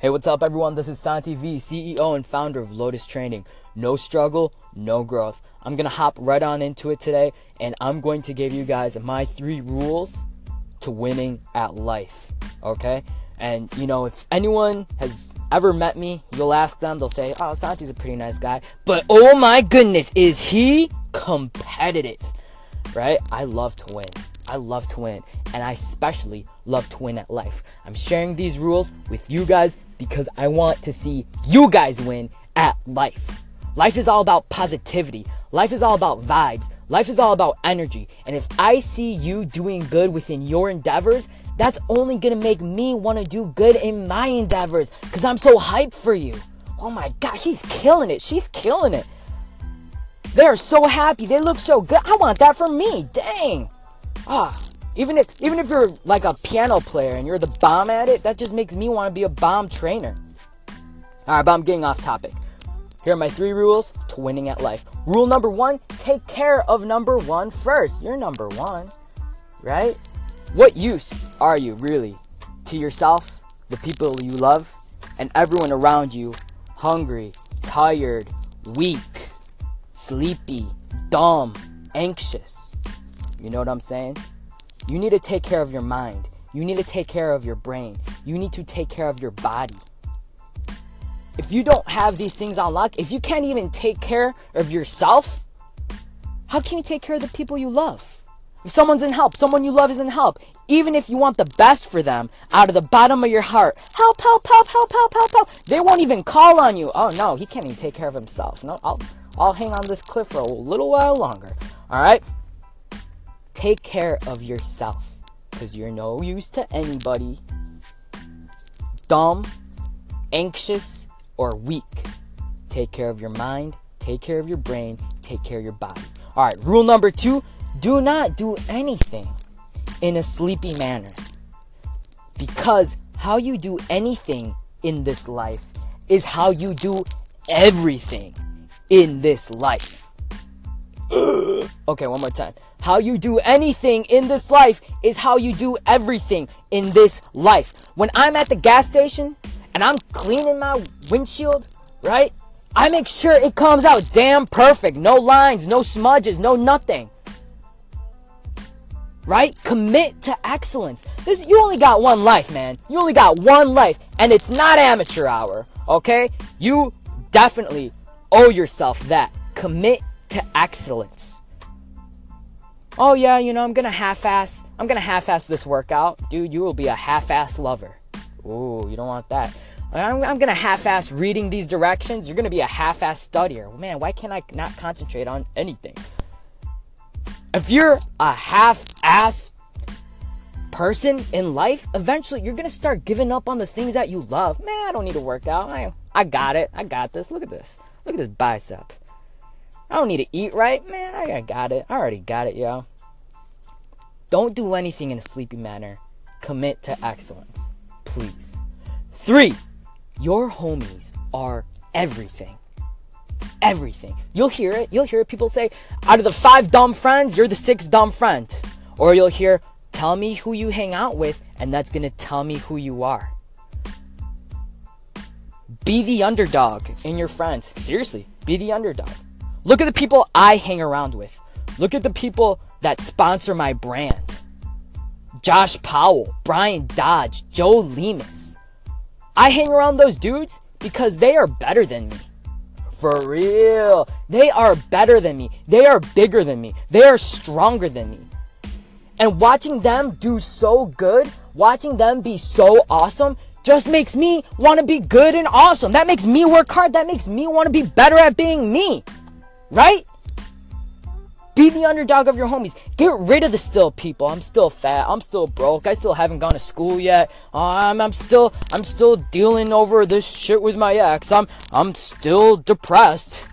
Hey, what's up, everyone? This is Santi V, CEO and founder of Lotus Training. No struggle, no growth. I'm gonna hop right on into it today, and I'm going to give you guys my three rules to winning at life. Okay? And you know, if anyone has ever met me, you'll ask them, they'll say, Oh, Santi's a pretty nice guy. But oh my goodness, is he competitive? Right? I love to win. I love to win, and I especially love to win at life. I'm sharing these rules with you guys because I want to see you guys win at life. Life is all about positivity. Life is all about vibes. Life is all about energy. And if I see you doing good within your endeavors, that's only gonna make me wanna do good in my endeavors because I'm so hyped for you. Oh my god, he's killing it. She's killing it. They're so happy. They look so good. I want that for me. Dang ah, even if even if you're like a piano player and you're the bomb at it, that just makes me want to be a bomb trainer. All right, but I'm getting off topic. Here are my three rules to winning at life. Rule number one: take care of number one first. You're number one, right? What use are you really to yourself, the people you love, and everyone around you? Hungry, tired, weak, sleepy, dumb, anxious you know what I'm saying? You need to take care of your mind. You need to take care of your brain. You need to take care of your body. If you don't have these things on lock, if you can't even take care of yourself, how can you take care of the people you love? If someone's in help, someone you love is in help, even if you want the best for them out of the bottom of your heart, help, help, help, help, help, help, help, they won't even call on you. Oh no, he can't even take care of himself. No, I'll, I'll hang on this cliff for a little while longer. All right? Take care of yourself because you're no use to anybody dumb, anxious, or weak. Take care of your mind, take care of your brain, take care of your body. All right, rule number two do not do anything in a sleepy manner because how you do anything in this life is how you do everything in this life. okay, one more time. How you do anything in this life is how you do everything in this life. When I'm at the gas station and I'm cleaning my windshield, right? I make sure it comes out damn perfect. No lines, no smudges, no nothing. Right? Commit to excellence. This you only got one life, man. You only got one life and it's not amateur hour, okay? You definitely owe yourself that. Commit to excellence oh yeah, you know, I'm gonna half-ass, I'm gonna half-ass this workout, dude. You will be a half-ass lover. Ooh, you don't want that. I'm, I'm gonna half-ass reading these directions. You're gonna be a half-ass studier. Man, why can't I not concentrate on anything? If you're a half-ass person in life, eventually you're gonna start giving up on the things that you love. Man, I don't need to work out. I, I got it. I got this. Look at this. Look at this bicep. I don't need to eat right. Man, I got it. I already got it, yo. Don't do anything in a sleepy manner. Commit to excellence. Please. Three, your homies are everything. Everything. You'll hear it. You'll hear people say, out of the five dumb friends, you're the sixth dumb friend. Or you'll hear, tell me who you hang out with, and that's gonna tell me who you are. Be the underdog in your friends. Seriously, be the underdog. Look at the people I hang around with. Look at the people that sponsor my brand. Josh Powell, Brian Dodge, Joe Lemus. I hang around those dudes because they are better than me. For real. They are better than me. They are bigger than me. They are stronger than me. And watching them do so good, watching them be so awesome, just makes me want to be good and awesome. That makes me work hard. That makes me want to be better at being me. Right? Be the underdog of your homies. Get rid of the still people. I'm still fat. I'm still broke. I still haven't gone to school yet. I'm, I'm still I'm still dealing over this shit with my ex. I'm I'm still depressed.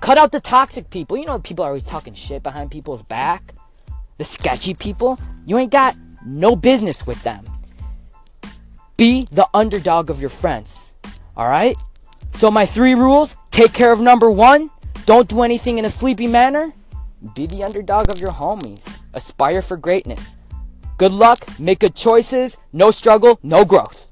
Cut out the toxic people. You know people are always talking shit behind people's back. The sketchy people. You ain't got no business with them. Be the underdog of your friends. All right? So my three rules, take care of number 1, don't do anything in a sleepy manner. Be the underdog of your homies. Aspire for greatness. Good luck, make good choices, no struggle, no growth.